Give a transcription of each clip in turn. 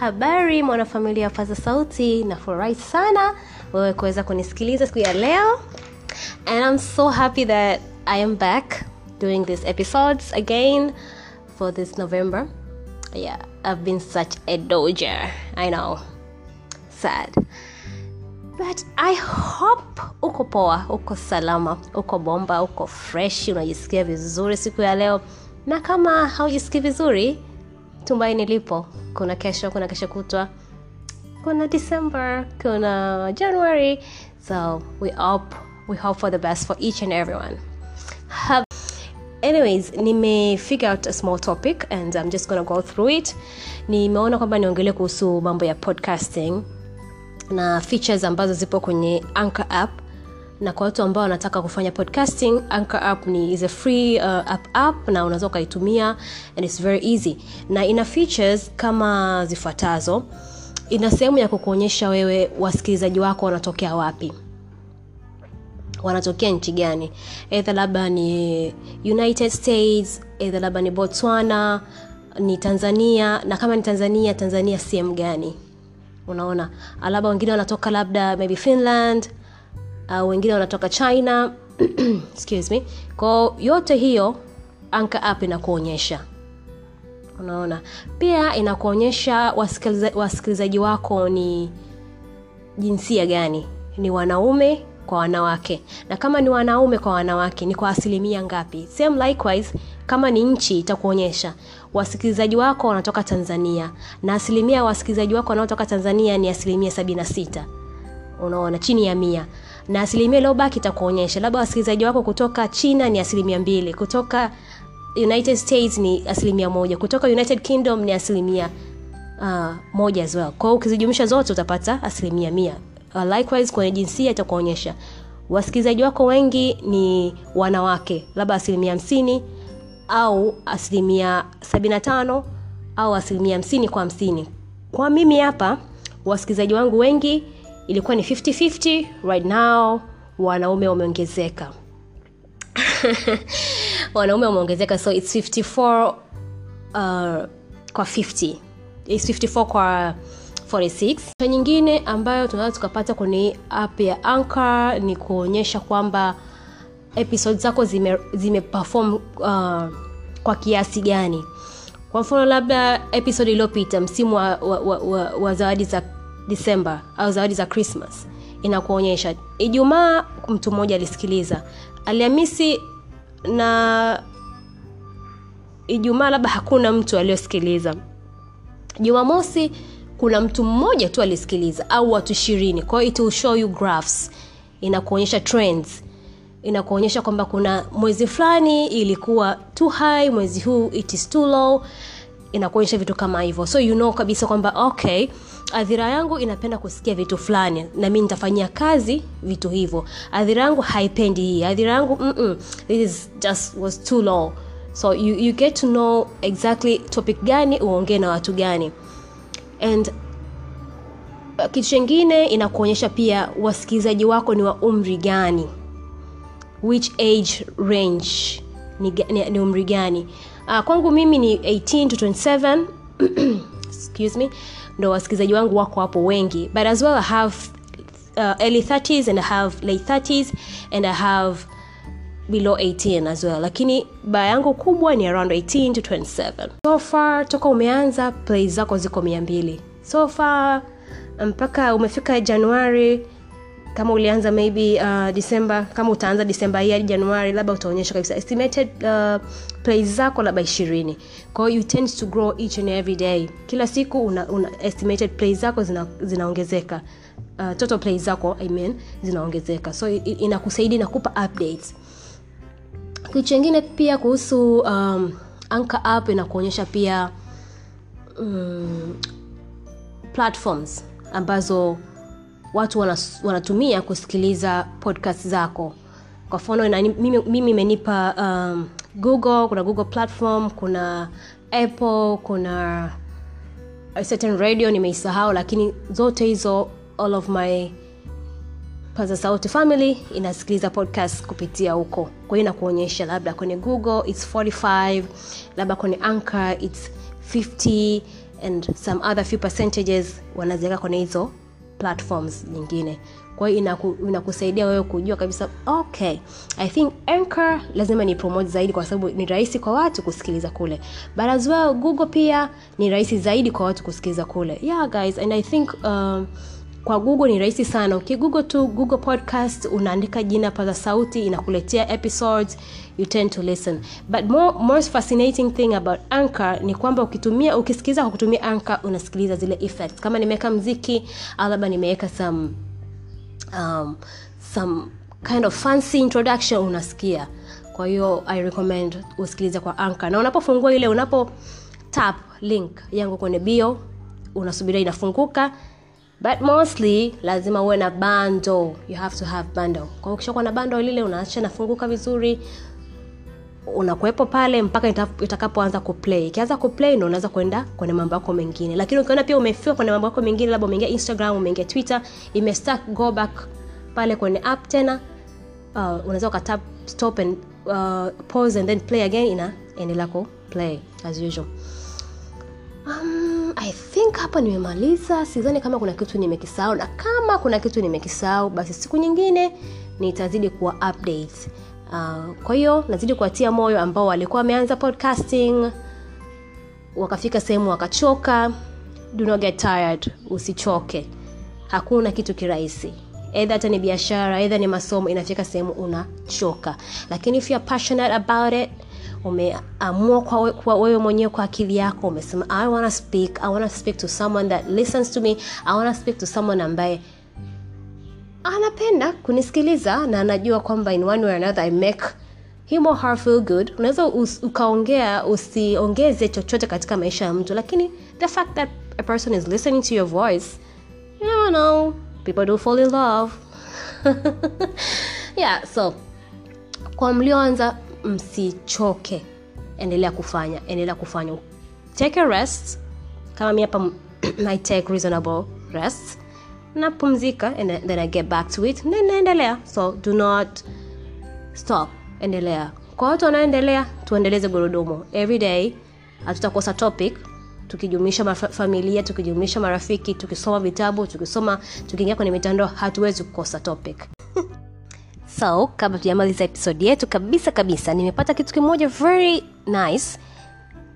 habari mwanafamilia wa paza sauti nafurahi sana wewe kuweza kunisikiliza siku ya leo. And i'm so happy that i am back doing these episodes again for this november. Yeah i've been such a doger i know. Sad. But i hope uko poa uko salama uko bomba uko fresh unajisikia vizuri siku ya leo. Na kama haujisikii vizuri tumaini nilipo. Kuna kesho kuna kesho kutwa. Kuna december kuna january. So we hope we hope for the best for each and everyone Have, anyways nime figure out a small topic and i'm just gonna go through it. Nimeona kwamba niongele kuhusu mambo ya podcasting na features ambazo zipo kwenye anchor app na kwa watu ambao wanataka kufanya podcasting anchor app ni is a free uh, app app na unaweza ukaitumia and it's very easy. Na ina features kama zifuatazo. Ina sehemu ya kukuonyesha wewe wasikilizaji wako wanatokea wapi. Wanatokea nchi gani? Edha labda ni united states edha labda ni botswana ni tanzania na kama ni tanzania tanzania sehemu gani? Unaona? Labda wengine wanatoka labda maybe finland uh, wengine wanatoka china. Excuse me. Kwao yote hiyo anka app inakuonyesha. Unaona? Pia inakuonyesha wasikilizaji wasikiliza wako ni jinsia gani? Ni wanaume kwa wanawake. Na kama ni wanaume kwa wanawake ni kwa asilimia ngapi? Same likewise kama ni nchi itakuonyesha. Wasikilizaji wako wanatoka tanzania. Na asilimia ya wasikilizaji wako wanaotoka tanzania ni asilimia 76 unaona? Chini ya mia na asilimia iliyobaki itakuonyesha. Labda wasikilizaji wako kutoka china ni asilimia mbili kutoka united states ni asilimia moja kutoka united kingdom ni asilimia uh, moja as well. Kwao ukizijumuisha zote utapata asilimia mia. Uh, likewise kwenye jinsia itakuonyesha. Wasikilizaji wako wengi ni wanawake labda asilimia hamsini au asilimia 75 au asilimia hamsini kwa hamsini. Kwa mimi hapa wasikilizaji wangu wengi ilikuwa ni 50-50 right now wanaume wameongezeka. Wanaume wameongezeka so its 54 uh, kwa 50 its 54 kwa 46 nyingine ambayo tunaweza tukapata kwenye app ya anchor ni kuonyesha kwamba episode zako zime, zime uh, kwa kiasi gani. Kwa mfano labda episode iliyopita msimu wa, wa, wa, wa, wa zawadi za disemba au zawadi za christmas. Inakuonyesha. Ijumaa mtu mmoja alisikiliza. Alhamisi na ijumaa labda hakuna mtu aliyosikiliza. Jumamosi kuna mtu mmoja tu alisikiliza au watu ishirini. Kwa it will show you graphs. Inakuonyesha trends. Inakuonyesha kwamba kuna mwezi fulani ilikuwa too high mwezi huu it is too low inakuonyesha vitu kama hivyo. So you know kabisa kwamba okay adhira yangu inapenda kusikia vitu fulani na mi nitafanyia kazi vitu hivyo. Adhira yangu haipendi hii. Adhira yangu mm-mm, this is just was too low. So you, you get to know exactly topic gani uongee na watu gani. And uh, kitu chengine inakuonyesha pia wasikilizaji wako ni wa umri gani. Which age range ni, ni, ni umri gani uh, kwangu mimi ni 18 to 27 excuse me. Ndo wasikilizaji wangu wako hapo wengi. But as well i have uh, early 30s and i have late 30s and i have below 18 as well. Lakini baa yangu kubwa ni around 18 to 27 so far toka umeanza play zako ziko mia mbili. So far mpaka umefika januari kama ulianza maybe uh, december kama utaanza december hii hadi januari labda utaonyesha kabisa. Estimated uh, plays zako labda ishirini. Kwao you tend to grow each and every day. Kila siku una, una estimated plays zako zina, zinaongezeka. Uh, total plays zako I mean, zinaongezeka. So inakusaidia inakupa updates. Kitu chengine pia kuhusu um, anka app inakuonyesha pia um, platforms ambazo watu wanatumia kusikiliza podcast zako. Kwa mfano mimi, mimi imenipa um, google kuna google platform kuna apple kuna a certain radio nimeisahau lakini zote hizo all of my paza sauti family inasikiliza podcast kupitia huko. Kwa hiyo inakuonyesha labda kwenye google its 45 labda kwenye anchor its 50 and some other few percentages wanaziweka kwenye hizo platforms nyingine. Kwa hiyo inaku, inakusaidia wewe kujua kabisa okay i think anchor lazima ni promote zaidi kwa sababu ni rahisi kwa watu kusikiliza kule. But as well google pia ni rahisi zaidi kwa watu kusikiliza kule. Yeah guys and i think um, kwa google ni rahisi sana. Ukigoogle tu google podcast unaandika jina paza sauti inakuletea episodes you tend to listen. But more, most fascinating thing about anchor ni kwamba ukitumia ukisikiliza kwa kutumia anchor unasikiliza zile effects. Kama nimeweka mziki au labda nimeweka some um, some kind of fancy introduction unasikia. Kwa hiyo i recommend usikilize kwa anchor. Na unapofungua ile unapo tap link yangu kwenye bio unasubiria inafunguka but mostly lazima uwe na bando. You have to have bando. Kwao ukishakuwa na bando lile unaacha nafunguka vizuri unakuwepo pale mpaka itakapoanza kuplay. Ikianza kuplay ndo unaweza kwenda kwenye mambo yako mengine. Lakini ukiona pia umefiwa kwenye mambo yako mengine labda umeingia instagram umeingia twitter imestack go back pale kwenye app tena uh, unaweza ukatap stop and uh, pause and then play again inaendelea ku play as usual. Um, i think hapa nimemaliza. Sidhani kama kuna kitu nimekisahau. Na kama kuna kitu nimekisahau basi siku nyingine nitazidi kuwa update. Uh, kwa hiyo nazidi kuwatia moyo ambao walikuwa wameanza podcasting wakafika sehemu wakachoka. Do not get tired usichoke. Hakuna kitu kirahisi edha hata ni biashara edha ni masomo inafika sehemu unachoka. Lakini if passionate about it umeamua kwa, kwa wewe mwenyewe kwa akili yako umesema i wanna speak i wanna speak to someone that listens to me i wanna speak to someone ambaye anapenda kunisikiliza na anajua kwamba in one way or another i make him or her feel good. Unaweza ukaongea usiongeze chochote katika maisha ya mtu lakini the fact that a person is listening to your voice you never know people do fall in love. Yeah so kwa mlioanza msichoke. Endelea kufanya endelea kufanya. Take a rest. Kama mi hapa i take reasonable rest. Napumzika and then i get back to it then naendelea. So do not stop. Endelea. Kwa watu wanaoendelea tuendeleze gurudumu. Every day hatutakosa topic tukijumuisha familia tukijumuisha marafiki tukisoma vitabu tukisoma tukiingia kwenye mitandao hatuwezi kukosa topic. So kabla tujamaliza episode yetu kabisa kabisa nimepata kitu kimoja very nice.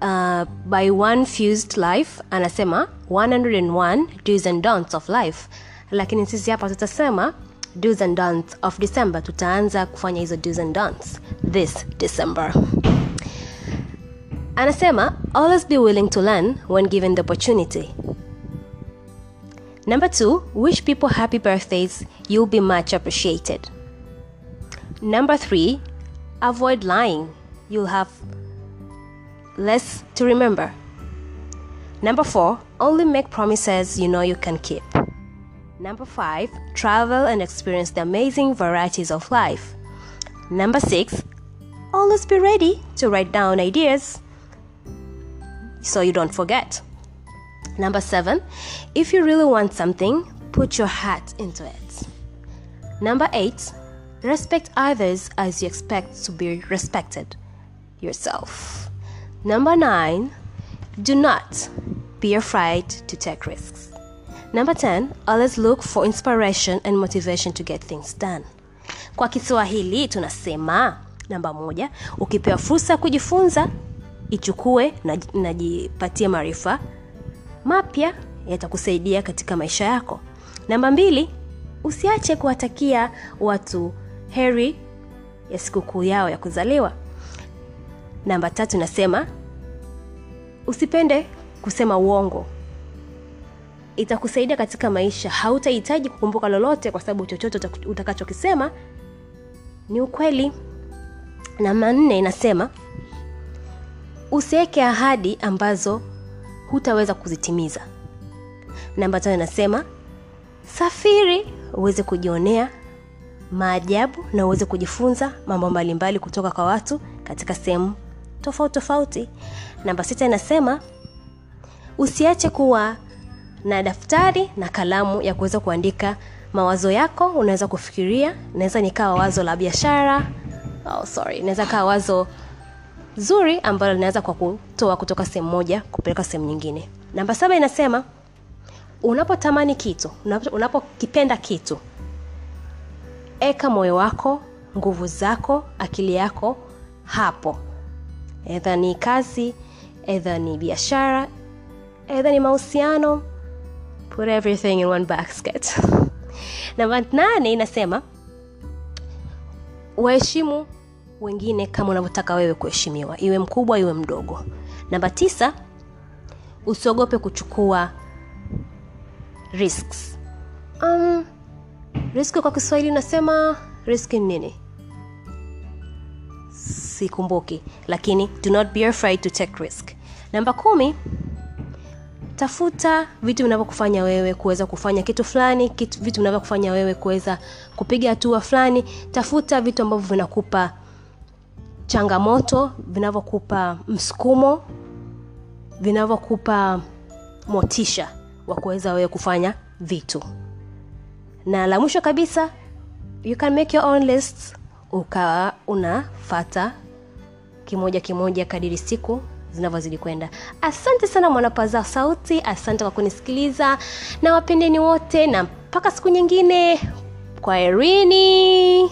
Uh, by one fused life anasema 101 do's and don'ts of life. Lakini sisi hapa tutasema do's and don'ts of december. Tutaanza kufanya hizo do's and don'ts this december anasema always be willing to learn when given the opportunity. Number two wish people happy birthdays. You'll be much appreciated. Number three avoid lying. You'll have less to remember. Number four only make promises you know you can keep. Number five travel and experience the amazing varieties of life. Number six always be ready to write down ideas so you don't forget. Number seven, if you really want something, put your heart into it. Number eight, respect others as you expect to be respected yourself. Number nine, do not be afraid to take risks. Number 10, always look for inspiration and motivation to get things done. Kwa Kiswahili tunasema namba moja, ukipewa fursa ya kujifunza ichukue na maarifa mapya yatakusaidia katika maisha yako. Namba mbili usiache kuwatakia watu heri ya sikukuu yao ya kuzaliwa. Namba tatu nasema usipende kusema uongo. Itakusaidia katika maisha. Hautahitaji kukumbuka lolote kwa sababu chochote utakachokisema ni ukweli. Namba nne inasema usiweke ahadi ambazo hutaweza kuzitimiza. Namba tano inasema safiri uweze kujionea maajabu na uweze kujifunza mambo mbalimbali kutoka kwa watu katika sehemu tofauti tofauti. Namba sita inasema usiache kuwa na daftari na kalamu ya kuweza kuandika mawazo yako. Unaweza kufikiria naweza nikawa wazo la biashara. Oh, sorry. Naweza kawa wazo zuri ambalo linaweza kwa kutoa kutoka sehemu moja kupeleka sehemu nyingine. Namba saba inasema unapotamani kitu unapo- unapokipenda kitu eka moyo wako nguvu zako akili yako hapo. Edha ni kazi edha ni biashara edha ni mahusiano. Put everything in one basket. Namba nane inasema waheshimu wengine kama unavyotaka wewe kuheshimiwa iwe mkubwa iwe mdogo. Namba tisa usiogope kuchukua risks. Um, riski kwa kiswahili unasema riski nini? Sikumbuki lakini do not be afraid to take risk. Namba kumi tafuta vitu vinavyokufanya wewe kuweza kufanya kitu fulani vitu vinavyokufanya wewe kuweza kupiga hatua fulani. Tafuta vitu ambavyo vinakupa changamoto vinavyokupa msukumo vinavyokupa motisha wa kuweza wewe kufanya vitu. Na la mwisho kabisa you can make your own list ukawa unafata kimoja kimoja kadiri siku zinavyozidi kwenda. Asante sana mwanapaza sauti asante kwa kunisikiliza na wapendeni wote na mpaka siku nyingine. Kwa erini